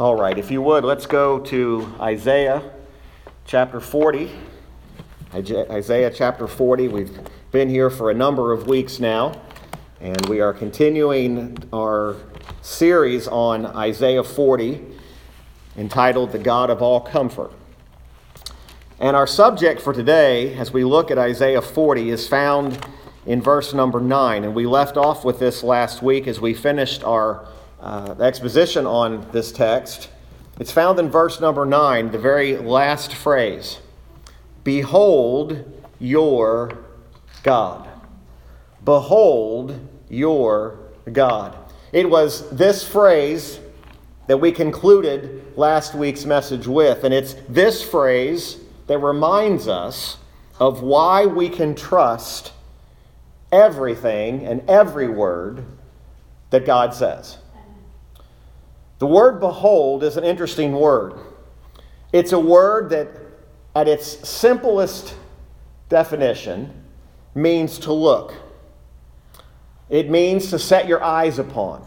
All right, if you would, let's go to Isaiah chapter 40. Isaiah chapter 40. We've been here for a number of weeks now, and we are continuing our series on Isaiah 40 entitled The God of All Comfort. And our subject for today, as we look at Isaiah 40, is found in verse number 9. And we left off with this last week as we finished our uh, exposition on this text. It's found in verse number 9, the very last phrase Behold your God. Behold your God. It was this phrase that we concluded last week's message with, and it's this phrase that reminds us of why we can trust everything and every word that God says. The word behold is an interesting word. It's a word that, at its simplest definition, means to look. It means to set your eyes upon.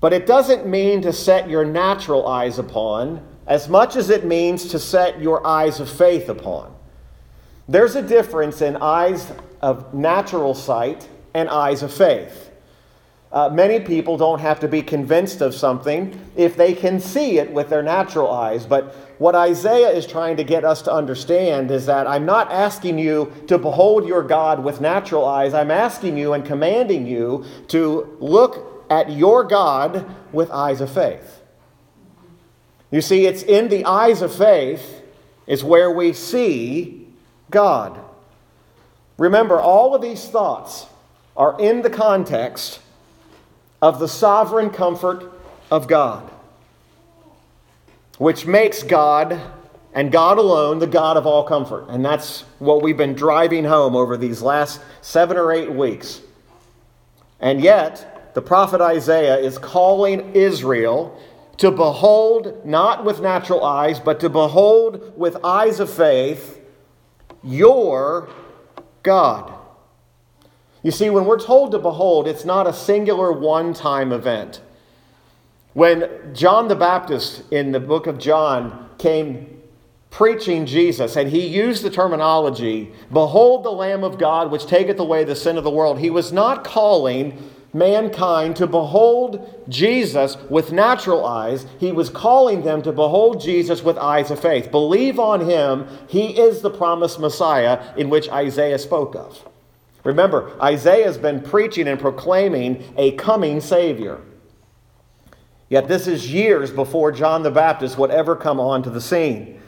But it doesn't mean to set your natural eyes upon as much as it means to set your eyes of faith upon. There's a difference in eyes of natural sight and eyes of faith. Uh, many people don't have to be convinced of something if they can see it with their natural eyes. But what Isaiah is trying to get us to understand is that I'm not asking you to behold your God with natural eyes. I'm asking you and commanding you to look at your God with eyes of faith. You see, it's in the eyes of faith is where we see God. Remember, all of these thoughts are in the context of the sovereign comfort of God, which makes God and God alone the God of all comfort. And that's what we've been driving home over these last seven or eight weeks. And yet, the prophet Isaiah is calling Israel to behold, not with natural eyes, but to behold with eyes of faith, your God. You see, when we're told to behold, it's not a singular one time event. When John the Baptist in the book of John came preaching Jesus, and he used the terminology, Behold the Lamb of God, which taketh away the sin of the world, he was not calling mankind to behold Jesus with natural eyes. He was calling them to behold Jesus with eyes of faith. Believe on him. He is the promised Messiah in which Isaiah spoke of. Remember, Isaiah has been preaching and proclaiming a coming Savior. Yet this is years before John the Baptist would ever come onto the scene.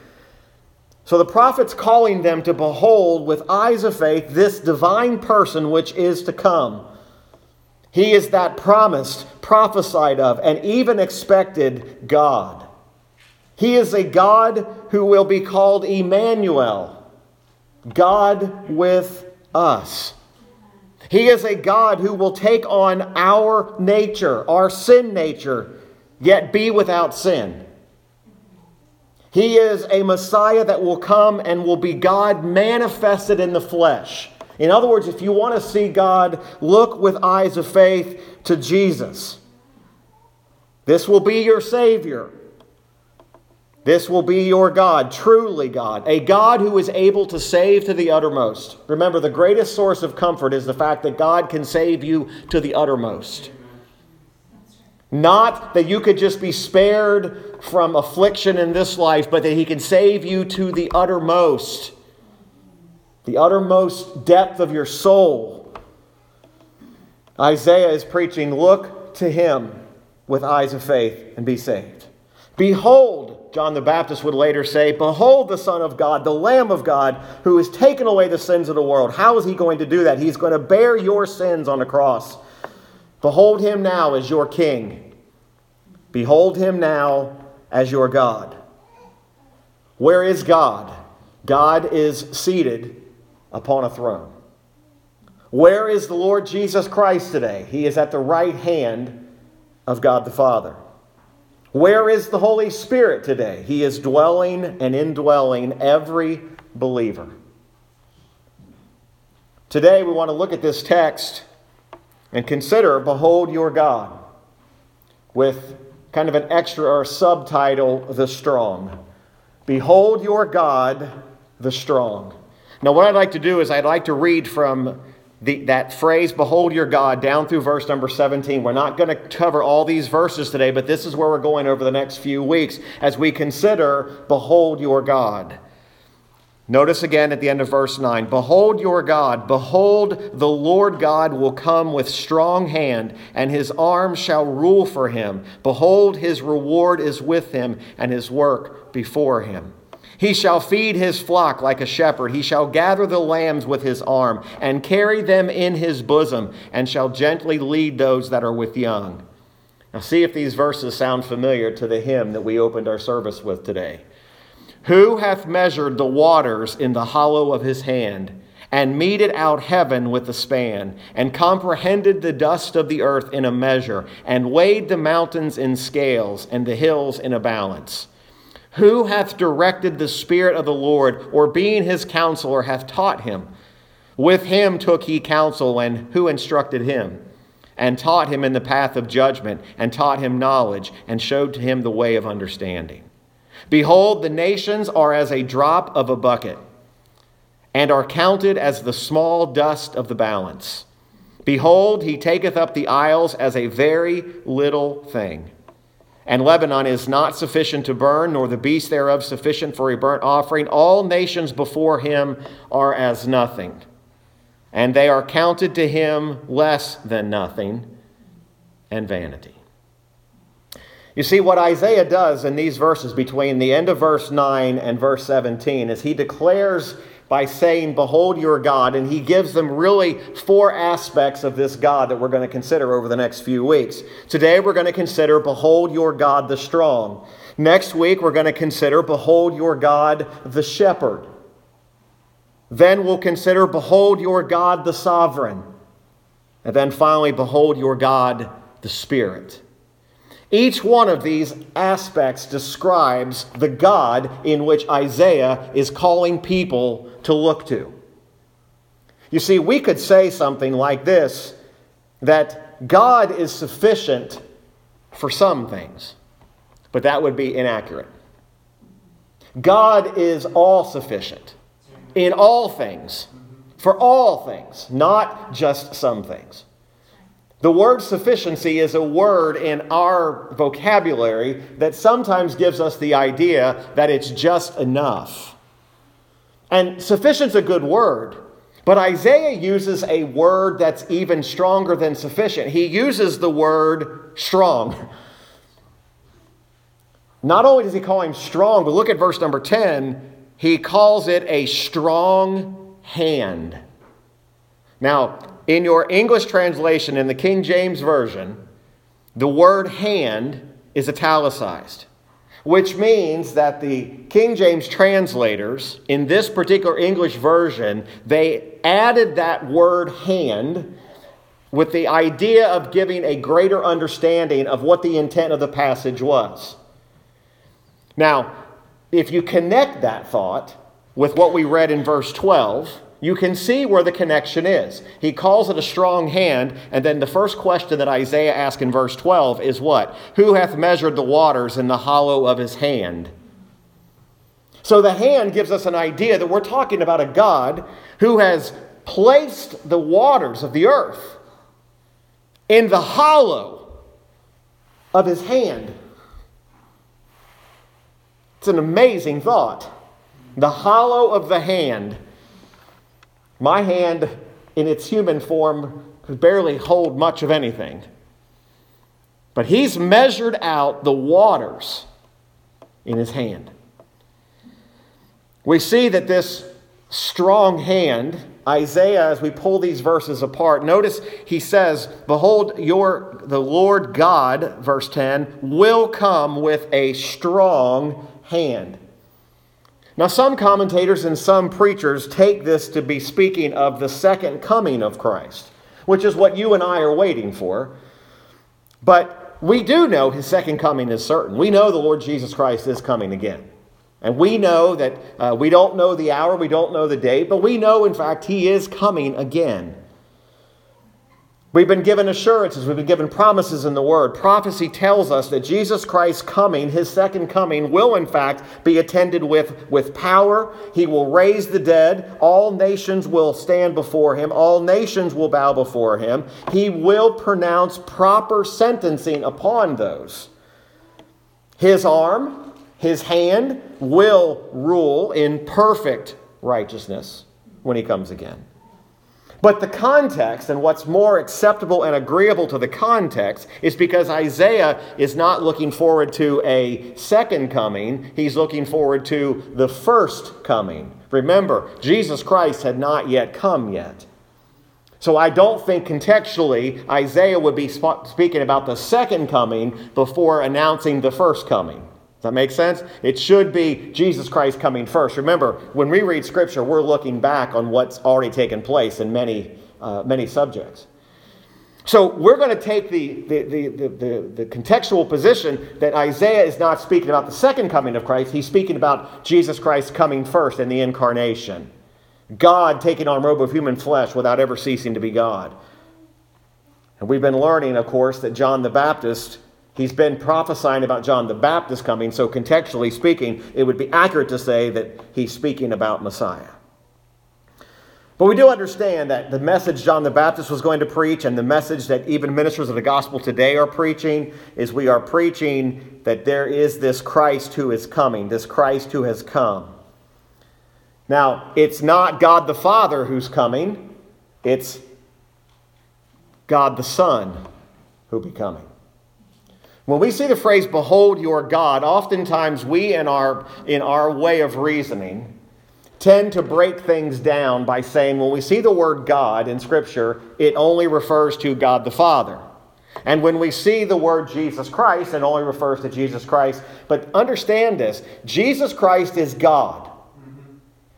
So the prophet's calling them to behold with eyes of faith this divine person which is to come. He is that promised, prophesied of, and even expected God. He is a God who will be called Emmanuel, God with us. He is a God who will take on our nature, our sin nature, yet be without sin. He is a Messiah that will come and will be God manifested in the flesh. In other words, if you want to see God, look with eyes of faith to Jesus. This will be your Savior. This will be your God, truly God, a God who is able to save to the uttermost. Remember, the greatest source of comfort is the fact that God can save you to the uttermost. Not that you could just be spared from affliction in this life, but that He can save you to the uttermost, the uttermost depth of your soul. Isaiah is preaching, Look to Him with eyes of faith and be saved. Behold, John the Baptist would later say, Behold the Son of God, the Lamb of God, who has taken away the sins of the world. How is he going to do that? He's going to bear your sins on the cross. Behold him now as your King. Behold him now as your God. Where is God? God is seated upon a throne. Where is the Lord Jesus Christ today? He is at the right hand of God the Father. Where is the Holy Spirit today? He is dwelling and indwelling every believer. Today, we want to look at this text and consider Behold your God with kind of an extra or subtitle, The Strong. Behold your God, the strong. Now, what I'd like to do is I'd like to read from the, that phrase, behold your God, down through verse number 17. We're not going to cover all these verses today, but this is where we're going over the next few weeks as we consider, behold your God. Notice again at the end of verse 9 Behold your God, behold, the Lord God will come with strong hand, and his arm shall rule for him. Behold, his reward is with him, and his work before him. He shall feed his flock like a shepherd. He shall gather the lambs with his arm, and carry them in his bosom, and shall gently lead those that are with young. Now, see if these verses sound familiar to the hymn that we opened our service with today. Who hath measured the waters in the hollow of his hand, and meted out heaven with a span, and comprehended the dust of the earth in a measure, and weighed the mountains in scales, and the hills in a balance? Who hath directed the Spirit of the Lord, or being his counselor, hath taught him? With him took he counsel, and who instructed him? And taught him in the path of judgment, and taught him knowledge, and showed to him the way of understanding. Behold, the nations are as a drop of a bucket, and are counted as the small dust of the balance. Behold, he taketh up the isles as a very little thing. And Lebanon is not sufficient to burn, nor the beast thereof sufficient for a burnt offering. All nations before him are as nothing, and they are counted to him less than nothing and vanity. You see, what Isaiah does in these verses between the end of verse 9 and verse 17 is he declares by saying, Behold your God, and he gives them really four aspects of this God that we're going to consider over the next few weeks. Today we're going to consider, Behold your God the strong. Next week we're going to consider, Behold your God the shepherd. Then we'll consider, Behold your God the sovereign. And then finally, Behold your God the Spirit. Each one of these aspects describes the God in which Isaiah is calling people to look to. You see, we could say something like this that God is sufficient for some things, but that would be inaccurate. God is all sufficient in all things, for all things, not just some things. The word sufficiency is a word in our vocabulary that sometimes gives us the idea that it's just enough. And sufficient's a good word, but Isaiah uses a word that's even stronger than sufficient. He uses the word strong. Not only does he call him strong, but look at verse number 10. He calls it a strong hand. Now, in your English translation, in the King James Version, the word hand is italicized, which means that the King James translators, in this particular English version, they added that word hand with the idea of giving a greater understanding of what the intent of the passage was. Now, if you connect that thought with what we read in verse 12, you can see where the connection is. He calls it a strong hand, and then the first question that Isaiah asks in verse 12 is what? Who hath measured the waters in the hollow of his hand? So the hand gives us an idea that we're talking about a God who has placed the waters of the earth in the hollow of his hand. It's an amazing thought. The hollow of the hand. My hand, in its human form, could barely hold much of anything. But he's measured out the waters in his hand. We see that this strong hand, Isaiah, as we pull these verses apart, notice he says, Behold, your the Lord God, verse 10, will come with a strong hand. Now, some commentators and some preachers take this to be speaking of the second coming of Christ, which is what you and I are waiting for. But we do know his second coming is certain. We know the Lord Jesus Christ is coming again. And we know that uh, we don't know the hour, we don't know the date, but we know, in fact, he is coming again. We've been given assurances, we've been given promises in the Word. Prophecy tells us that Jesus Christ's coming, his second coming, will in fact be attended with, with power. He will raise the dead. All nations will stand before him, all nations will bow before him. He will pronounce proper sentencing upon those. His arm, his hand will rule in perfect righteousness when he comes again. But the context and what's more acceptable and agreeable to the context is because Isaiah is not looking forward to a second coming, he's looking forward to the first coming. Remember, Jesus Christ had not yet come yet. So I don't think contextually Isaiah would be speaking about the second coming before announcing the first coming that make sense? It should be Jesus Christ coming first. Remember, when we read Scripture, we're looking back on what's already taken place in many, uh, many subjects. So we're going to take the, the, the, the, the contextual position that Isaiah is not speaking about the second coming of Christ. He's speaking about Jesus Christ coming first in the incarnation. God taking on a robe of human flesh without ever ceasing to be God. And we've been learning, of course, that John the Baptist He's been prophesying about John the Baptist coming, so contextually speaking, it would be accurate to say that he's speaking about Messiah. But we do understand that the message John the Baptist was going to preach and the message that even ministers of the gospel today are preaching is we are preaching that there is this Christ who is coming, this Christ who has come. Now, it's not God the Father who's coming, it's God the Son who'll be coming. When we see the phrase, behold your God, oftentimes we, in our, in our way of reasoning, tend to break things down by saying when we see the word God in Scripture, it only refers to God the Father. And when we see the word Jesus Christ, it only refers to Jesus Christ. But understand this Jesus Christ is God.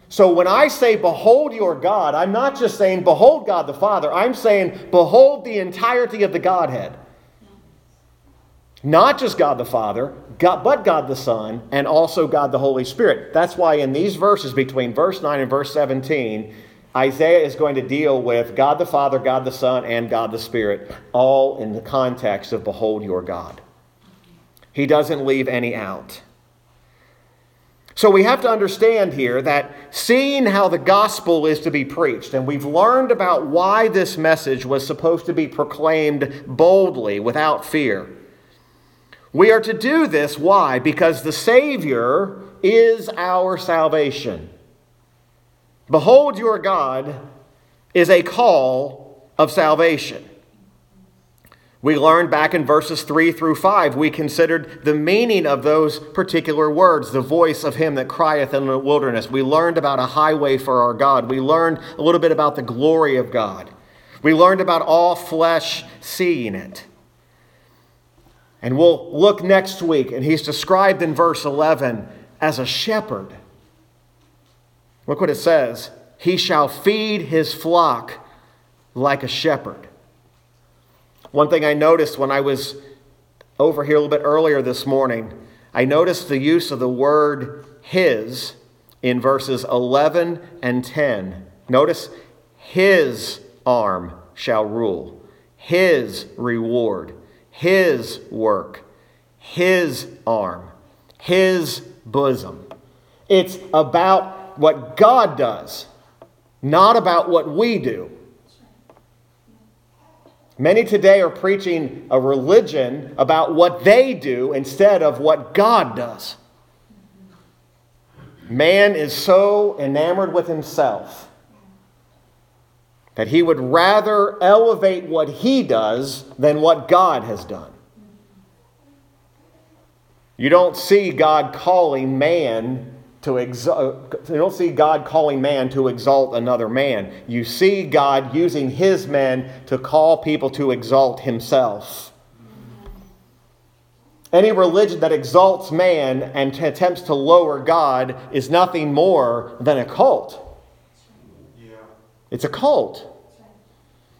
So when I say, Behold your God, I'm not just saying, Behold God the Father. I'm saying, Behold the entirety of the Godhead. Not just God the Father, God, but God the Son, and also God the Holy Spirit. That's why in these verses, between verse 9 and verse 17, Isaiah is going to deal with God the Father, God the Son, and God the Spirit, all in the context of Behold your God. He doesn't leave any out. So we have to understand here that seeing how the gospel is to be preached, and we've learned about why this message was supposed to be proclaimed boldly without fear. We are to do this. Why? Because the Savior is our salvation. Behold, your God is a call of salvation. We learned back in verses 3 through 5, we considered the meaning of those particular words, the voice of him that crieth in the wilderness. We learned about a highway for our God. We learned a little bit about the glory of God. We learned about all flesh seeing it. And we'll look next week, and he's described in verse 11 as a shepherd. Look what it says He shall feed his flock like a shepherd. One thing I noticed when I was over here a little bit earlier this morning, I noticed the use of the word his in verses 11 and 10. Notice, his arm shall rule, his reward his work, His arm, His bosom. It's about what God does, not about what we do. Many today are preaching a religion about what they do instead of what God does. Man is so enamored with himself that he would rather elevate what he does than what God has done. You don't see God calling man to exalt, you don't see God calling man to exalt another man. You see God using his men to call people to exalt himself. Any religion that exalts man and attempts to lower God is nothing more than a cult. It's a cult.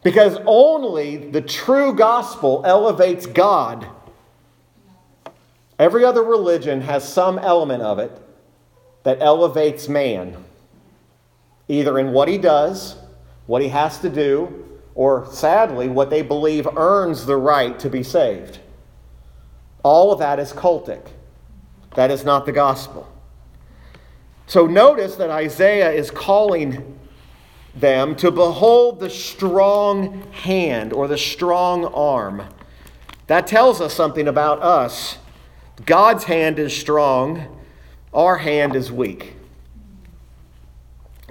Because only the true gospel elevates God. Every other religion has some element of it that elevates man, either in what he does, what he has to do, or sadly, what they believe earns the right to be saved. All of that is cultic. That is not the gospel. So notice that Isaiah is calling them to behold the strong hand or the strong arm. That tells us something about us. God's hand is strong, our hand is weak.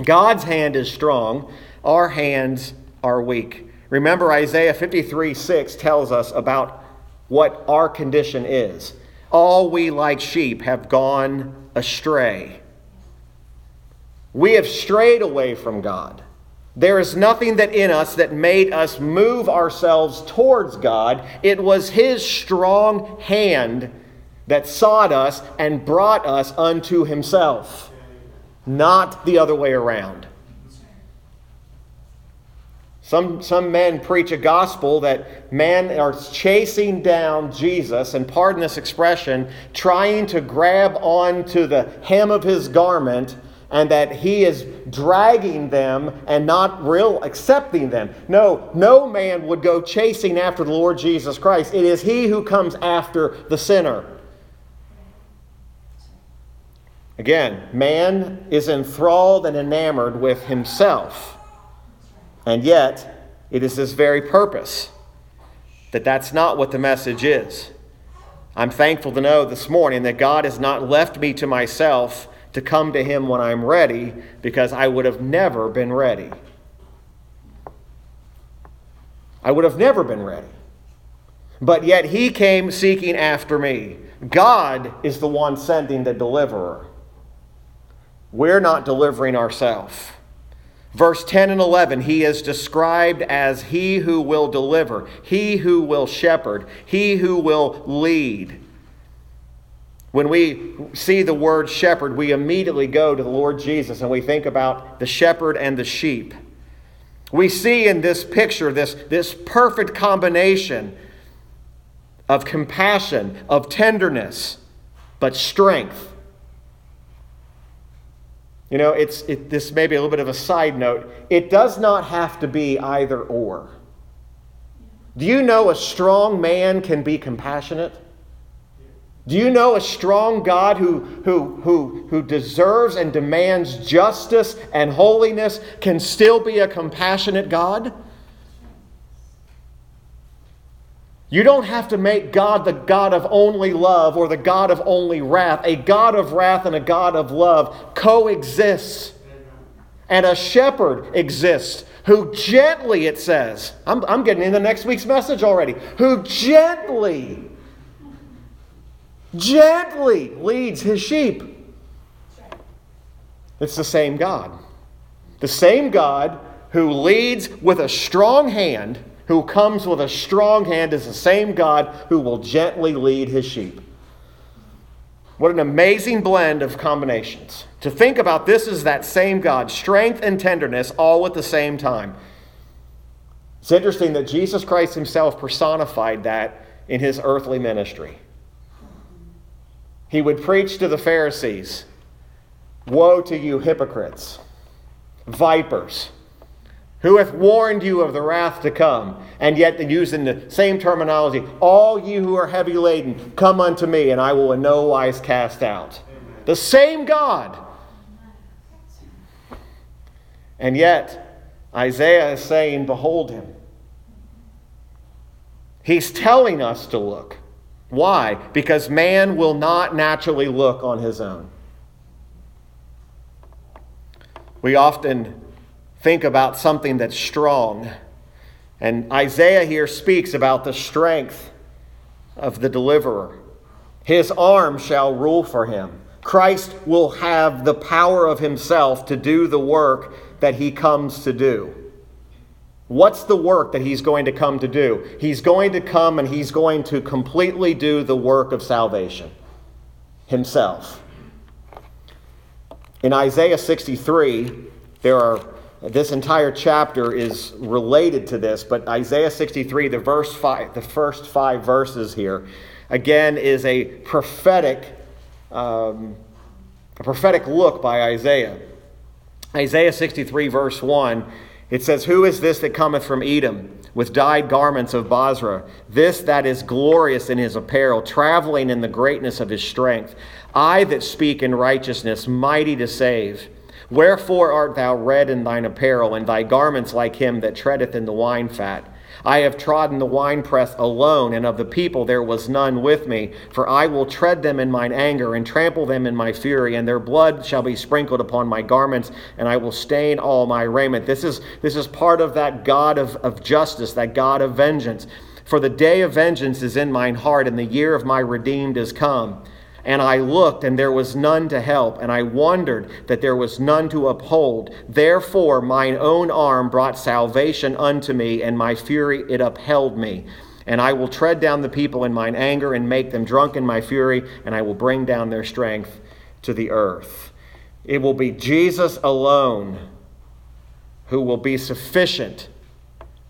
God's hand is strong, our hands are weak. Remember, Isaiah 53 6 tells us about what our condition is. All we like sheep have gone astray. We have strayed away from God. There is nothing that in us that made us move ourselves towards God. It was His strong hand that sought us and brought us unto Himself, not the other way around. Some, some men preach a gospel that men are chasing down Jesus, and pardon this expression, trying to grab onto the hem of his garment, and that he is dragging them and not real accepting them. No, no man would go chasing after the Lord Jesus Christ. It is he who comes after the sinner. Again, man is enthralled and enamored with himself. And yet, it is this very purpose that that's not what the message is. I'm thankful to know this morning that God has not left me to myself to come to Him when I'm ready because I would have never been ready. I would have never been ready. But yet He came seeking after me. God is the one sending the deliverer. We're not delivering ourselves. Verse 10 and 11, he is described as he who will deliver, he who will shepherd, he who will lead. When we see the word shepherd, we immediately go to the Lord Jesus and we think about the shepherd and the sheep. We see in this picture this, this perfect combination of compassion, of tenderness, but strength. You know, it's, it, this may be a little bit of a side note. It does not have to be either or. Do you know a strong man can be compassionate? Do you know a strong God who, who, who, who deserves and demands justice and holiness can still be a compassionate God? You don't have to make God the God of only love or the God of only wrath. A God of wrath and a God of love coexists. And a shepherd exists who gently, it says, I'm, I'm getting into next week's message already, who gently, gently leads his sheep. It's the same God. The same God who leads with a strong hand who comes with a strong hand is the same God who will gently lead his sheep. What an amazing blend of combinations. To think about this is that same God, strength and tenderness, all at the same time. It's interesting that Jesus Christ himself personified that in his earthly ministry. He would preach to the Pharisees Woe to you, hypocrites, vipers! who hath warned you of the wrath to come. And yet, using the same terminology, all you who are heavy laden, come unto me, and I will in no wise cast out. Amen. The same God. And yet, Isaiah is saying, Behold him. He's telling us to look. Why? Because man will not naturally look on his own. We often think about something that's strong. And Isaiah here speaks about the strength of the deliverer. His arm shall rule for him. Christ will have the power of himself to do the work that he comes to do. What's the work that he's going to come to do? He's going to come and he's going to completely do the work of salvation himself. In Isaiah 63, there are this entire chapter is related to this, but Isaiah 63, the verse five, the first five verses here, again is a prophetic, um, a prophetic look by Isaiah. Isaiah 63, verse 1, It says, Who is this that cometh from Edom? with dyed garments of Bozrah? this that is glorious in his apparel, traveling in the greatness of his strength. I that speak in righteousness, mighty to save. Wherefore art thou red in thine apparel, and thy garments like him that treadeth in the wine fat? I have trodden the winepress alone, and of the people there was none with me. For I will tread them in mine anger, and trample them in my fury, and their blood shall be sprinkled upon my garments, and I will stain all my raiment. This is, this is part of that God of, of justice, that God of vengeance. For the day of vengeance is in mine heart, and the year of my redeemed is come. And I looked, and there was none to help, and I wondered that there was none to uphold. Therefore, mine own arm brought salvation unto me, and my fury it upheld me. And I will tread down the people in mine anger, and make them drunk in my fury, and I will bring down their strength to the earth. It will be Jesus alone who will be sufficient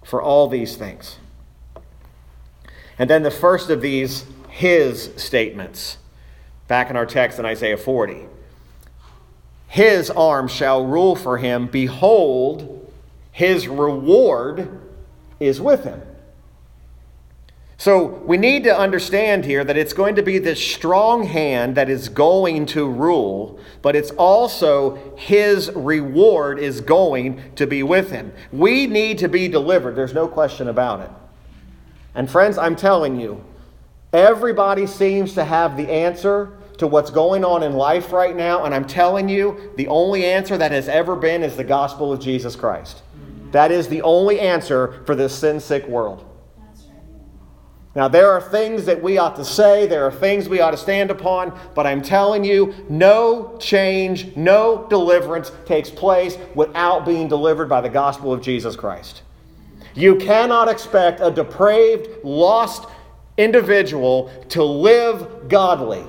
for all these things. And then the first of these, his statements back in our text in Isaiah 40. His arm shall rule for him. Behold, his reward is with him. So we need to understand here that it's going to be this strong hand that is going to rule, but it's also his reward is going to be with him. We need to be delivered. There's no question about it. And friends, I'm telling you, everybody seems to have the answer to what's going on in life right now, and I'm telling you, the only answer that has ever been is the gospel of Jesus Christ. That is the only answer for this sin sick world. Now, there are things that we ought to say, there are things we ought to stand upon, but I'm telling you, no change, no deliverance takes place without being delivered by the gospel of Jesus Christ. You cannot expect a depraved, lost individual to live godly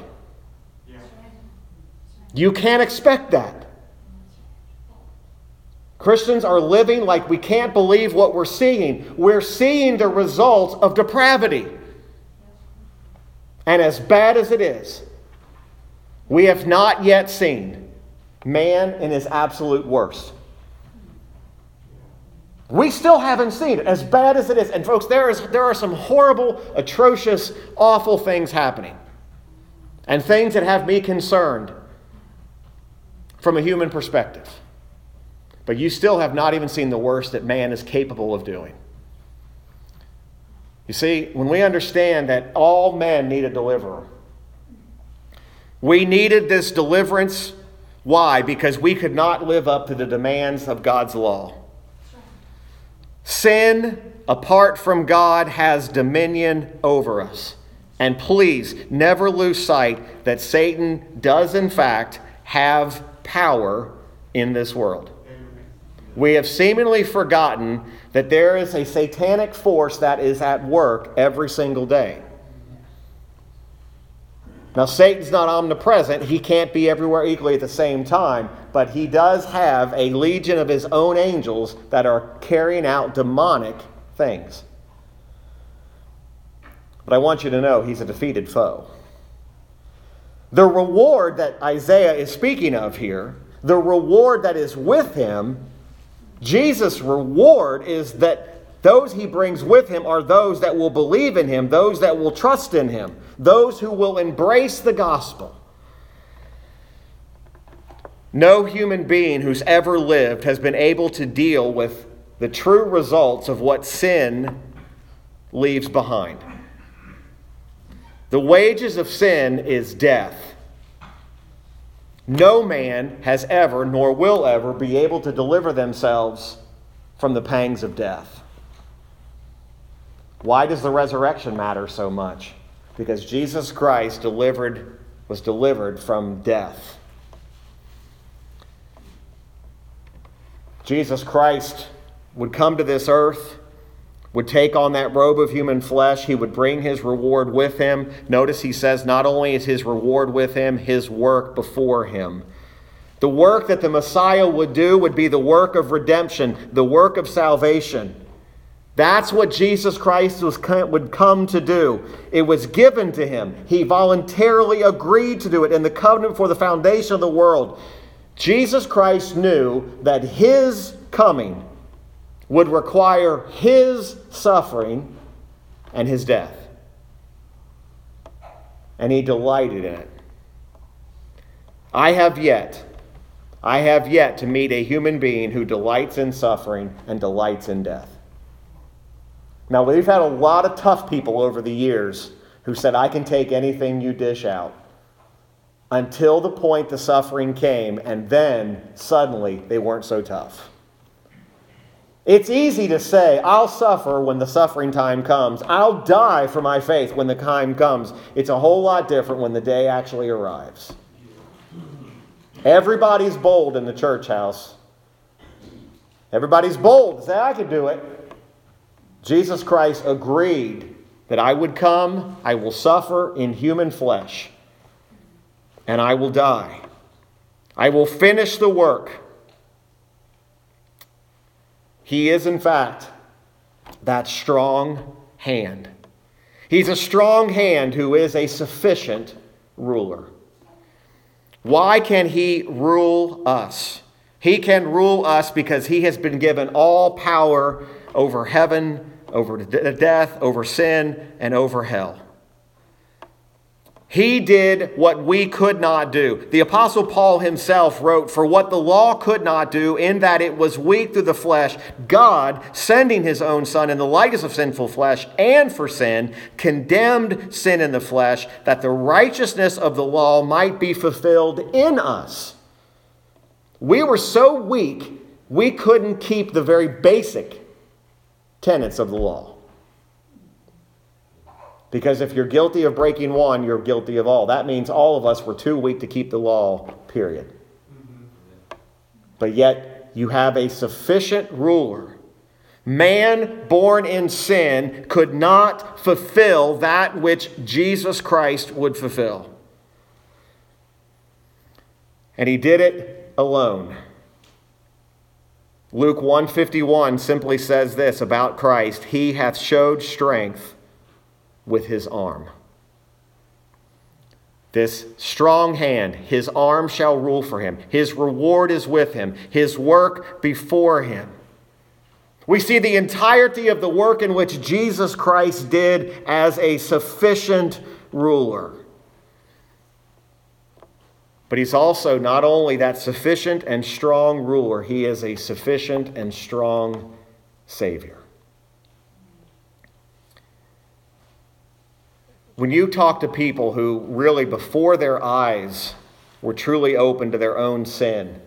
you can't expect that. Christians are living like we can't believe what we're seeing. We're seeing the results of depravity. And as bad as it is, we have not yet seen man in his absolute worst. We still haven't seen it, as bad as it is. And folks, there, is, there are some horrible, atrocious, awful things happening. And things that have me concerned from a human perspective. But you still have not even seen the worst that man is capable of doing. You see, when we understand that all men need a deliverer, we needed this deliverance. Why? Because we could not live up to the demands of God's law. Sin, apart from God, has dominion over us. And please never lose sight that Satan does, in fact, have power in this world. We have seemingly forgotten that there is a satanic force that is at work every single day. Now, Satan's not omnipresent. He can't be everywhere equally at the same time, but he does have a legion of his own angels that are carrying out demonic things. But I want you to know he's a defeated foe. The reward that Isaiah is speaking of here, the reward that is with him, Jesus' reward is that those he brings with him are those that will believe in him, those that will trust in him, those who will embrace the gospel. No human being who's ever lived has been able to deal with the true results of what sin leaves behind. The wages of sin is death. No man has ever, nor will ever, be able to deliver themselves from the pangs of death. Why does the resurrection matter so much? Because Jesus Christ delivered, was delivered from death. Jesus Christ would come to this earth would take on that robe of human flesh. He would bring his reward with him. Notice he says not only is his reward with him, his work before him. The work that the Messiah would do would be the work of redemption, the work of salvation. That's what Jesus Christ was, would come to do. It was given to him. He voluntarily agreed to do it in the covenant for the foundation of the world. Jesus Christ knew that his coming would require his suffering and his death. And he delighted in it. I have yet, I have yet to meet a human being who delights in suffering and delights in death. Now, we've had a lot of tough people over the years who said, I can take anything you dish out. Until the point the suffering came, and then suddenly they weren't so tough. It's easy to say, I'll suffer when the suffering time comes. I'll die for my faith when the time comes. It's a whole lot different when the day actually arrives. Everybody's bold in the church house. Everybody's bold to say, I can do it. Jesus Christ agreed that I would come, I will suffer in human flesh, and I will die. I will finish the work. He is, in fact, that strong hand. He's a strong hand who is a sufficient ruler. Why can he rule us? He can rule us because he has been given all power over heaven, over death, over sin, and over hell. He did what we could not do. The Apostle Paul himself wrote, For what the law could not do, in that it was weak through the flesh, God, sending his own Son in the likeness of sinful flesh and for sin, condemned sin in the flesh, that the righteousness of the law might be fulfilled in us. We were so weak, we couldn't keep the very basic tenets of the law. Because if you're guilty of breaking one, you're guilty of all. That means all of us were too weak to keep the law, period. But yet, you have a sufficient ruler. Man born in sin could not fulfill that which Jesus Christ would fulfill. And he did it alone. Luke 151 simply says this about Christ, he hath showed strength with his arm. This strong hand, his arm shall rule for him. His reward is with him, his work before him. We see the entirety of the work in which Jesus Christ did as a sufficient ruler. But he's also not only that sufficient and strong ruler, he is a sufficient and strong Savior. When you talk to people who really, before their eyes, were truly open to their own sin,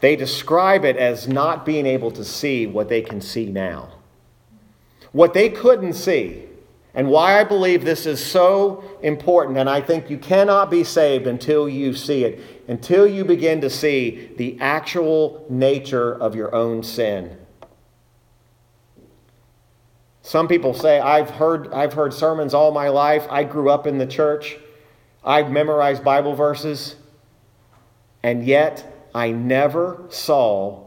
they describe it as not being able to see what they can see now. What they couldn't see, and why I believe this is so important, and I think you cannot be saved until you see it, until you begin to see the actual nature of your own sin some people say, I've heard, I've heard sermons all my life. I grew up in the church. I've memorized Bible verses. And yet, I never saw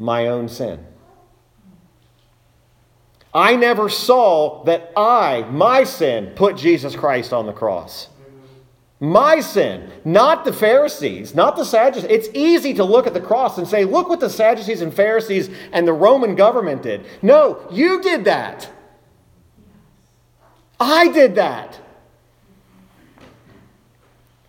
my own sin. I never saw that I, my sin, put Jesus Christ on the cross. My sin, not the Pharisees, not the Sadducees. It's easy to look at the cross and say, look what the Sadducees and Pharisees and the Roman government did. No, you did that. I did that.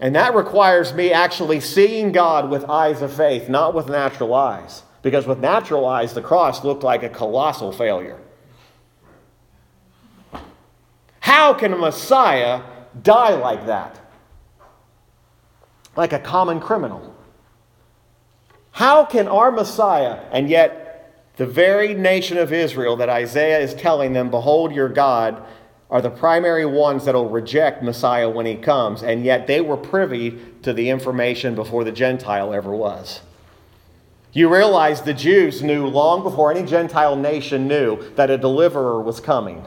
And that requires me actually seeing God with eyes of faith, not with natural eyes. Because with natural eyes, the cross looked like a colossal failure. How can a Messiah die like that? like a common criminal. How can our Messiah, and yet the very nation of Israel that Isaiah is telling them, Behold your God, are the primary ones that will reject Messiah when he comes, and yet they were privy to the information before the Gentile ever was. You realize the Jews knew long before any Gentile nation knew that a deliverer was coming.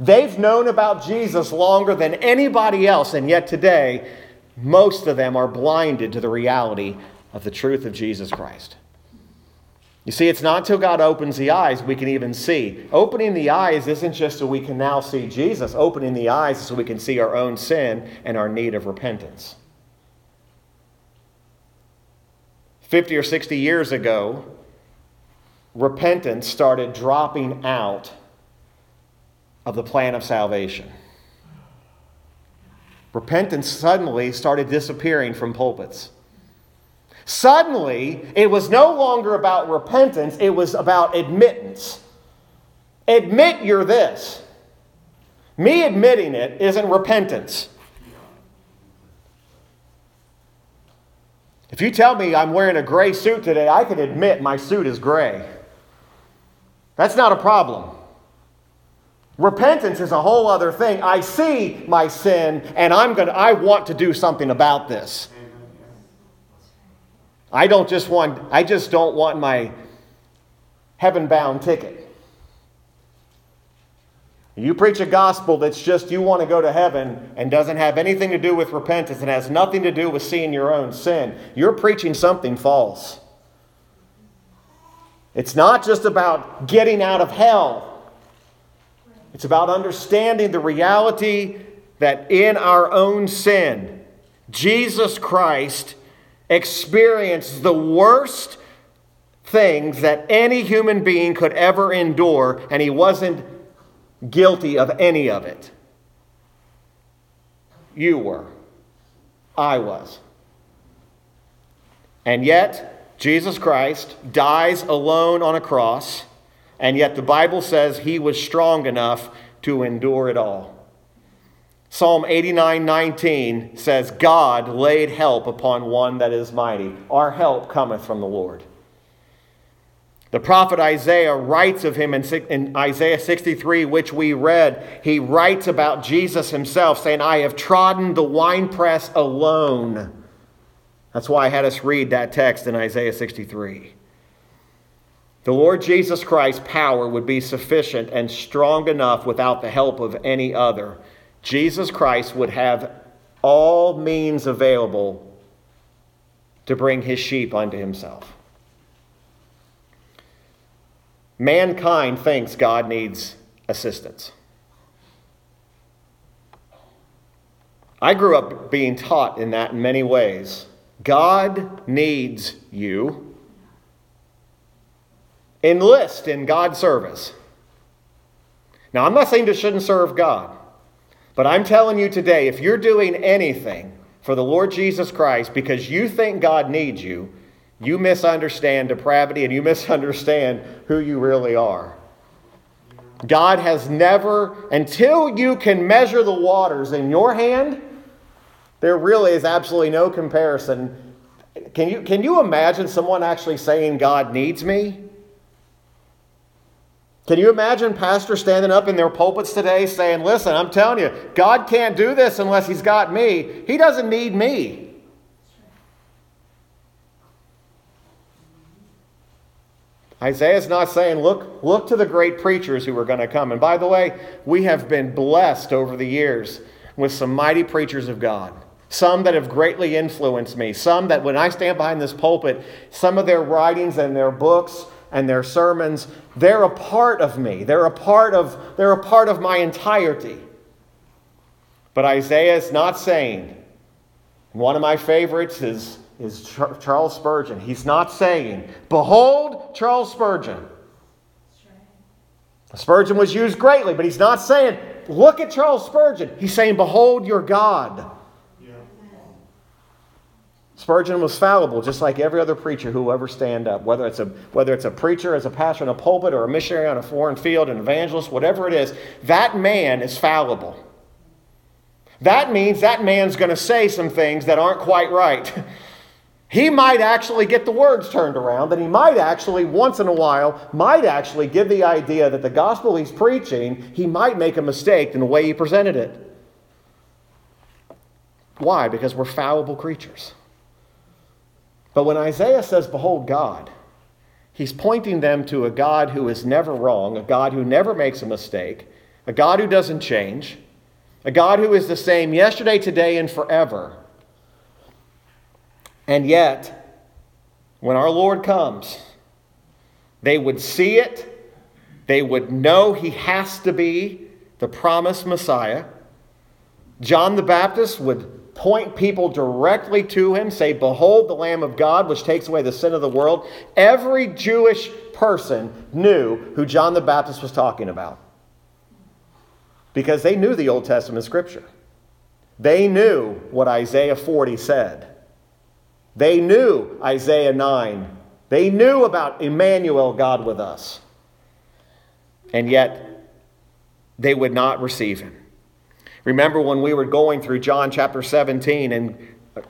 They've known about Jesus longer than anybody else, and yet today most of them are blinded to the reality of the truth of Jesus Christ. You see, it's not until God opens the eyes we can even see. Opening the eyes isn't just so we can now see Jesus, opening the eyes is so we can see our own sin and our need of repentance. 50 or 60 years ago, repentance started dropping out of the plan of salvation. Repentance suddenly started disappearing from pulpits. Suddenly, it was no longer about repentance, it was about admittance. Admit you're this. Me admitting it isn't repentance. If you tell me I'm wearing a gray suit today, I can admit my suit is gray. That's not a problem. Repentance is a whole other thing. I see my sin and I'm going to I want to do something about this. I don't just want I just don't want my heaven-bound ticket. You preach a gospel that's just you want to go to heaven and doesn't have anything to do with repentance and has nothing to do with seeing your own sin. You're preaching something false. It's not just about getting out of hell, it's about understanding the reality that in our own sin, Jesus Christ experienced the worst things that any human being could ever endure, and he wasn't guilty of any of it. You were. I was. And yet, Jesus Christ dies alone on a cross, and yet the Bible says he was strong enough to endure it all. Psalm 89 19 says, God laid help upon one that is mighty. Our help cometh from the Lord. The prophet Isaiah writes of him in, Isaiah 63, which we read. He writes about Jesus himself, saying, I have trodden the winepress alone. That's why I had us read that text in Isaiah 63. The Lord Jesus Christ's power would be sufficient and strong enough without the help of any other. Jesus Christ would have all means available to bring his sheep unto himself. Mankind thinks God needs assistance. I grew up being taught in that in many ways. God needs you. Enlist in God's service. Now, I'm not saying you shouldn't serve God, but I'm telling you today if you're doing anything for the Lord Jesus Christ because you think God needs you, you misunderstand depravity and you misunderstand who you really are. God has never, until you can measure the waters in your hand, there really is absolutely no comparison. Can you, can you imagine someone actually saying, God needs me? Can you imagine pastors standing up in their pulpits today saying, Listen, I'm telling you, God can't do this unless He's got me. He doesn't need me. Isaiah's not saying, look, look to the great preachers who are going to come. And by the way, we have been blessed over the years with some mighty preachers of God. Some that have greatly influenced me. Some that when I stand behind this pulpit, some of their writings and their books and their sermons, they're a part of me. They're a part of, they're a part of my entirety. But Isaiah is not saying, one of my favorites is is Charles Spurgeon. He's not saying, Behold Charles Spurgeon. Spurgeon was used greatly, but he's not saying, Look at Charles Spurgeon. He's saying, Behold your God. Spurgeon was fallible, just like every other preacher who will ever stand up, whether it's a, whether it's a preacher as a pastor in a pulpit or a missionary on a foreign field, an evangelist, whatever it is. That man is fallible. That means that man's going to say some things that aren't quite right. he might actually get the words turned around, and he might actually, once in a while, might actually give the idea that the gospel he's preaching, he might make a mistake in the way he presented it. Why? Because we're fallible creatures. But when Isaiah says, Behold God, he's pointing them to a God who is never wrong, a God who never makes a mistake, a God who doesn't change, a God who is the same yesterday, today, and forever. And yet, when our Lord comes, they would see it, they would know he has to be the promised Messiah. John the Baptist would point people directly to him, say, Behold the Lamb of God, which takes away the sin of the world, every Jewish person knew who John the Baptist was talking about. Because they knew the Old Testament scripture. They knew what Isaiah 40 said. They knew Isaiah 9. They knew about Emmanuel, God with us. And yet, they would not receive him. Remember when we were going through John chapter 17 and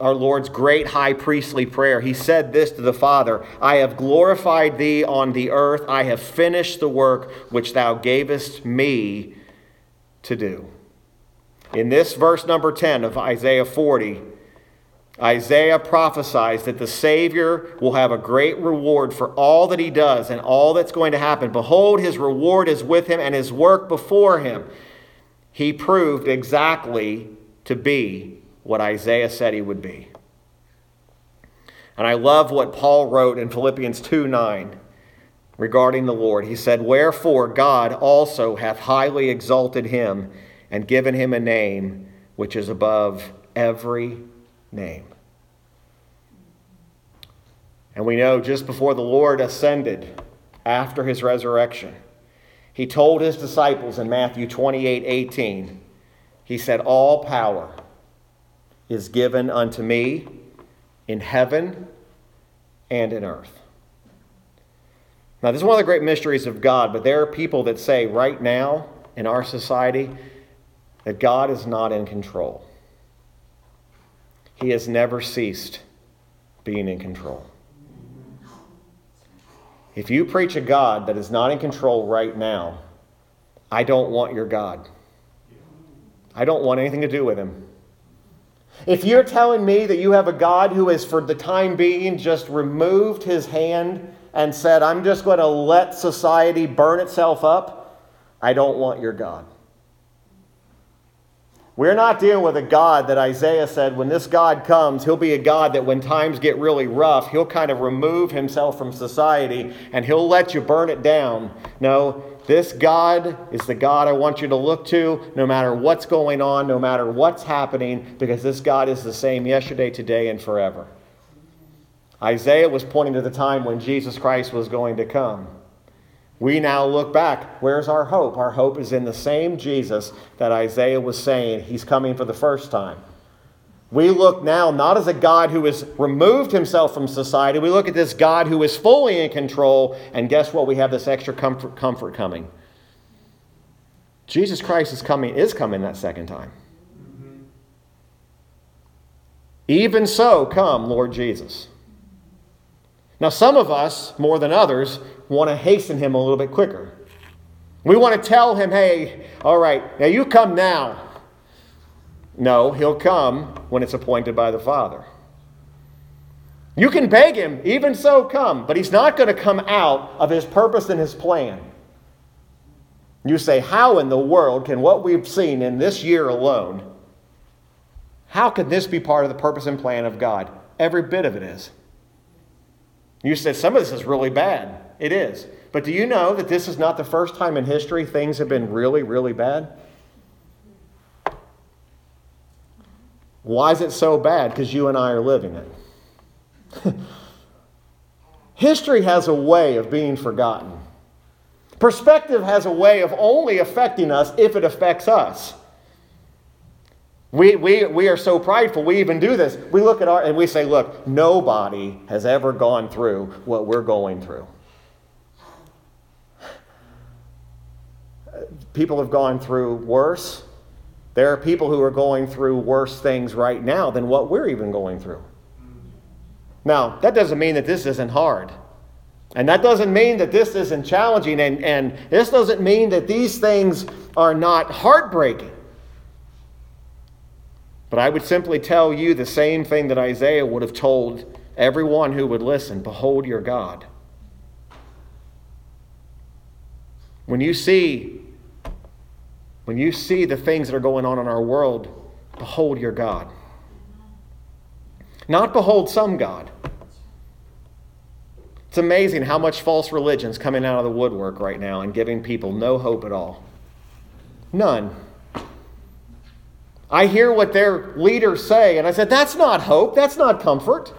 our Lord's great high priestly prayer, he said this to the Father I have glorified thee on the earth, I have finished the work which thou gavest me to do. In this verse number 10 of Isaiah 40, Isaiah prophesies that the Savior will have a great reward for all that he does and all that's going to happen. Behold, his reward is with him and his work before him he proved exactly to be what Isaiah said he would be. And I love what Paul wrote in Philippians 2 9 regarding the Lord. He said, Wherefore God also hath highly exalted him and given him a name which is above every name. And we know just before the Lord ascended after his resurrection, he told his disciples in Matthew 28 18, he said, All power is given unto me in heaven and in earth. Now, this is one of the great mysteries of God, but there are people that say right now in our society that God is not in control. He has never ceased being in control. If you preach a God that is not in control right now, I don't want your God. I don't want anything to do with him. If you're telling me that you have a God who has, for the time being, just removed his hand and said, I'm just going to let society burn itself up, I don't want your God. We're not dealing with a God that Isaiah said, when this God comes, he'll be a God that when times get really rough, he'll kind of remove himself from society and he'll let you burn it down. No, this God is the God I want you to look to no matter what's going on, no matter what's happening, because this God is the same yesterday, today, and forever. Isaiah was pointing to the time when Jesus Christ was going to come. We now look back. Where's our hope? Our hope is in the same Jesus that Isaiah was saying he's coming for the first time. We look now not as a God who has removed himself from society. We look at this God who is fully in control. And guess what? We have this extra comfort, comfort coming. Jesus Christ is coming, is coming that second time. Even so, come, Lord Jesus. Now, some of us, more than others, want to hasten him a little bit quicker. We want to tell him, hey, all right, now you come now. No, he'll come when it's appointed by the Father. You can beg him, even so come, but he's not going to come out of his purpose and his plan. You say, How in the world can what we've seen in this year alone, how can this be part of the purpose and plan of God? Every bit of it is. You said some of this is really bad. It is. But do you know that this is not the first time in history things have been really, really bad? Why is it so bad? Because you and I are living it. History has a way of being forgotten. Perspective has a way of only affecting us if it affects us. We, we, we are so prideful, we even do this. We look at our, and we say, look, nobody has ever gone through what we're going through. People have gone through worse. There are people who are going through worse things right now than what we're even going through. Now, that doesn't mean that this isn't hard. And that doesn't mean that this isn't challenging. And, and this doesn't mean that these things are not heartbreaking. But I would simply tell you the same thing that Isaiah would have told everyone who would listen Behold your God. When you see when you see the things that are going on in our world, behold your God. Not behold some God. It's amazing how much false religion's coming out of the woodwork right now and giving people no hope at all. None. I hear what their leaders say, and I said, That's not hope. That's not comfort.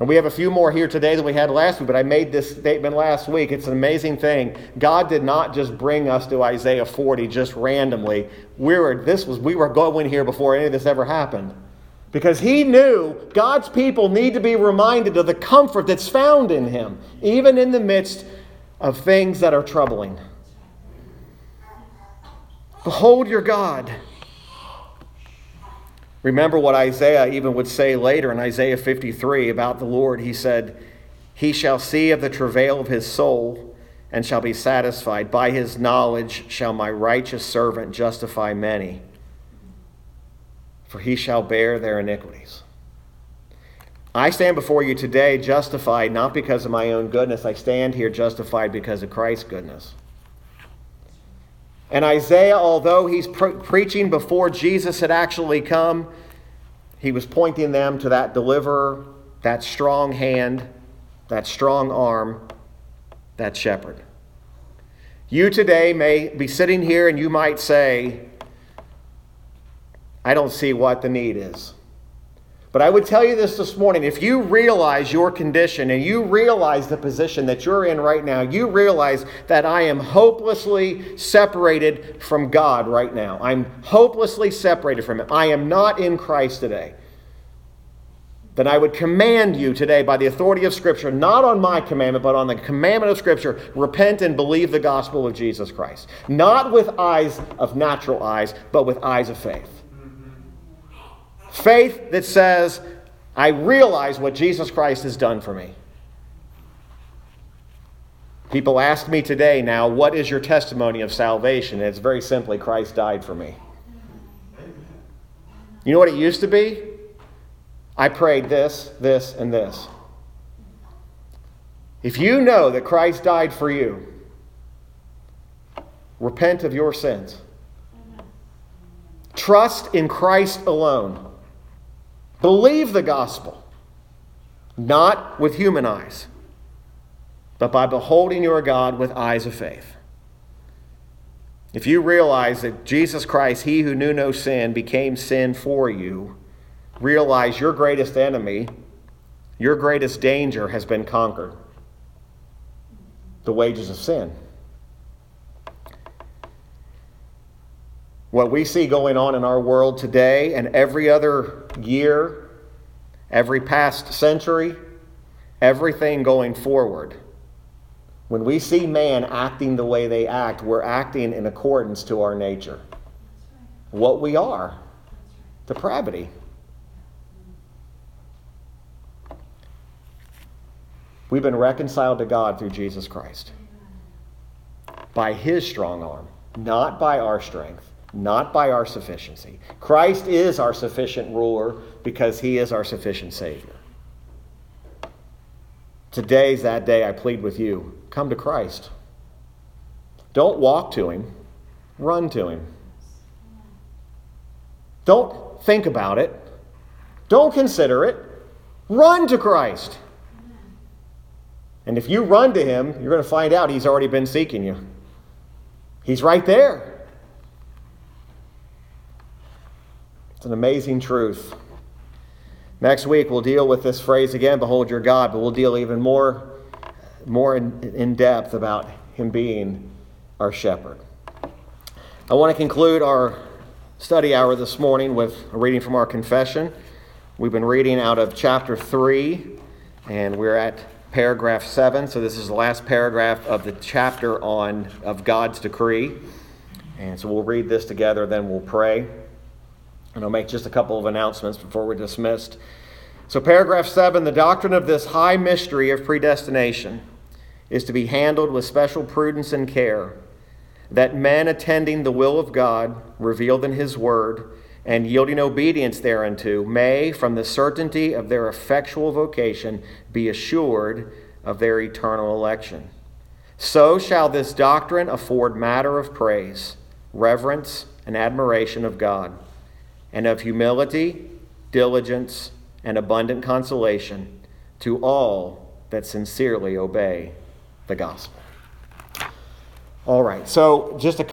And we have a few more here today than we had last week, but I made this statement last week. It's an amazing thing. God did not just bring us to Isaiah 40 just randomly. We were, this was, we were going here before any of this ever happened. Because he knew God's people need to be reminded of the comfort that's found in him, even in the midst of things that are troubling. Behold your God. Remember what Isaiah even would say later in Isaiah 53 about the Lord. He said, He shall see of the travail of his soul and shall be satisfied. By his knowledge shall my righteous servant justify many, for he shall bear their iniquities. I stand before you today justified not because of my own goodness. I stand here justified because of Christ's goodness. And Isaiah, although he's pre- preaching before Jesus had actually come, he was pointing them to that deliverer, that strong hand, that strong arm, that shepherd. You today may be sitting here and you might say, I don't see what the need is. But I would tell you this this morning if you realize your condition and you realize the position that you're in right now, you realize that I am hopelessly separated from God right now. I'm hopelessly separated from Him. I am not in Christ today. Then I would command you today, by the authority of Scripture, not on my commandment, but on the commandment of Scripture, repent and believe the gospel of Jesus Christ. Not with eyes of natural eyes, but with eyes of faith. Faith that says, I realize what Jesus Christ has done for me. People ask me today now, what is your testimony of salvation? And it's very simply, Christ died for me. You know what it used to be? I prayed this, this, and this. If you know that Christ died for you, repent of your sins. Trust in Christ alone. Believe the gospel, not with human eyes, but by beholding your God with eyes of faith. If you realize that Jesus Christ, he who knew no sin, became sin for you, realize your greatest enemy, your greatest danger has been conquered the wages of sin. What we see going on in our world today and every other year, every past century, everything going forward. When we see man acting the way they act, we're acting in accordance to our nature. What we are depravity. We've been reconciled to God through Jesus Christ by his strong arm, not by our strength not by our sufficiency. Christ is our sufficient ruler because he is our sufficient Savior. Today's that day I plead with you come to Christ. Don't walk to him, run to him. Don't think about it, don't consider it. Run to Christ. And if you run to him, you're going to find out he's already been seeking you. He's right there. It's an amazing truth. Next week, we'll deal with this phrase again, behold your God, but we'll deal even more, more in, in depth about him being our shepherd. I want to conclude our study hour this morning with a reading from our confession. We've been reading out of chapter 3, and we're at paragraph 7. So this is the last paragraph of the chapter on of God's decree. And so we'll read this together, then we'll pray. And I'll make just a couple of announcements before we're dismissed. So, paragraph seven the doctrine of this high mystery of predestination is to be handled with special prudence and care, that men attending the will of God, revealed in His Word, and yielding obedience thereunto, may, from the certainty of their effectual vocation, be assured of their eternal election. So shall this doctrine afford matter of praise, reverence, and admiration of God and of humility, diligence, and abundant consolation to all that sincerely obey the gospel. All right, so just a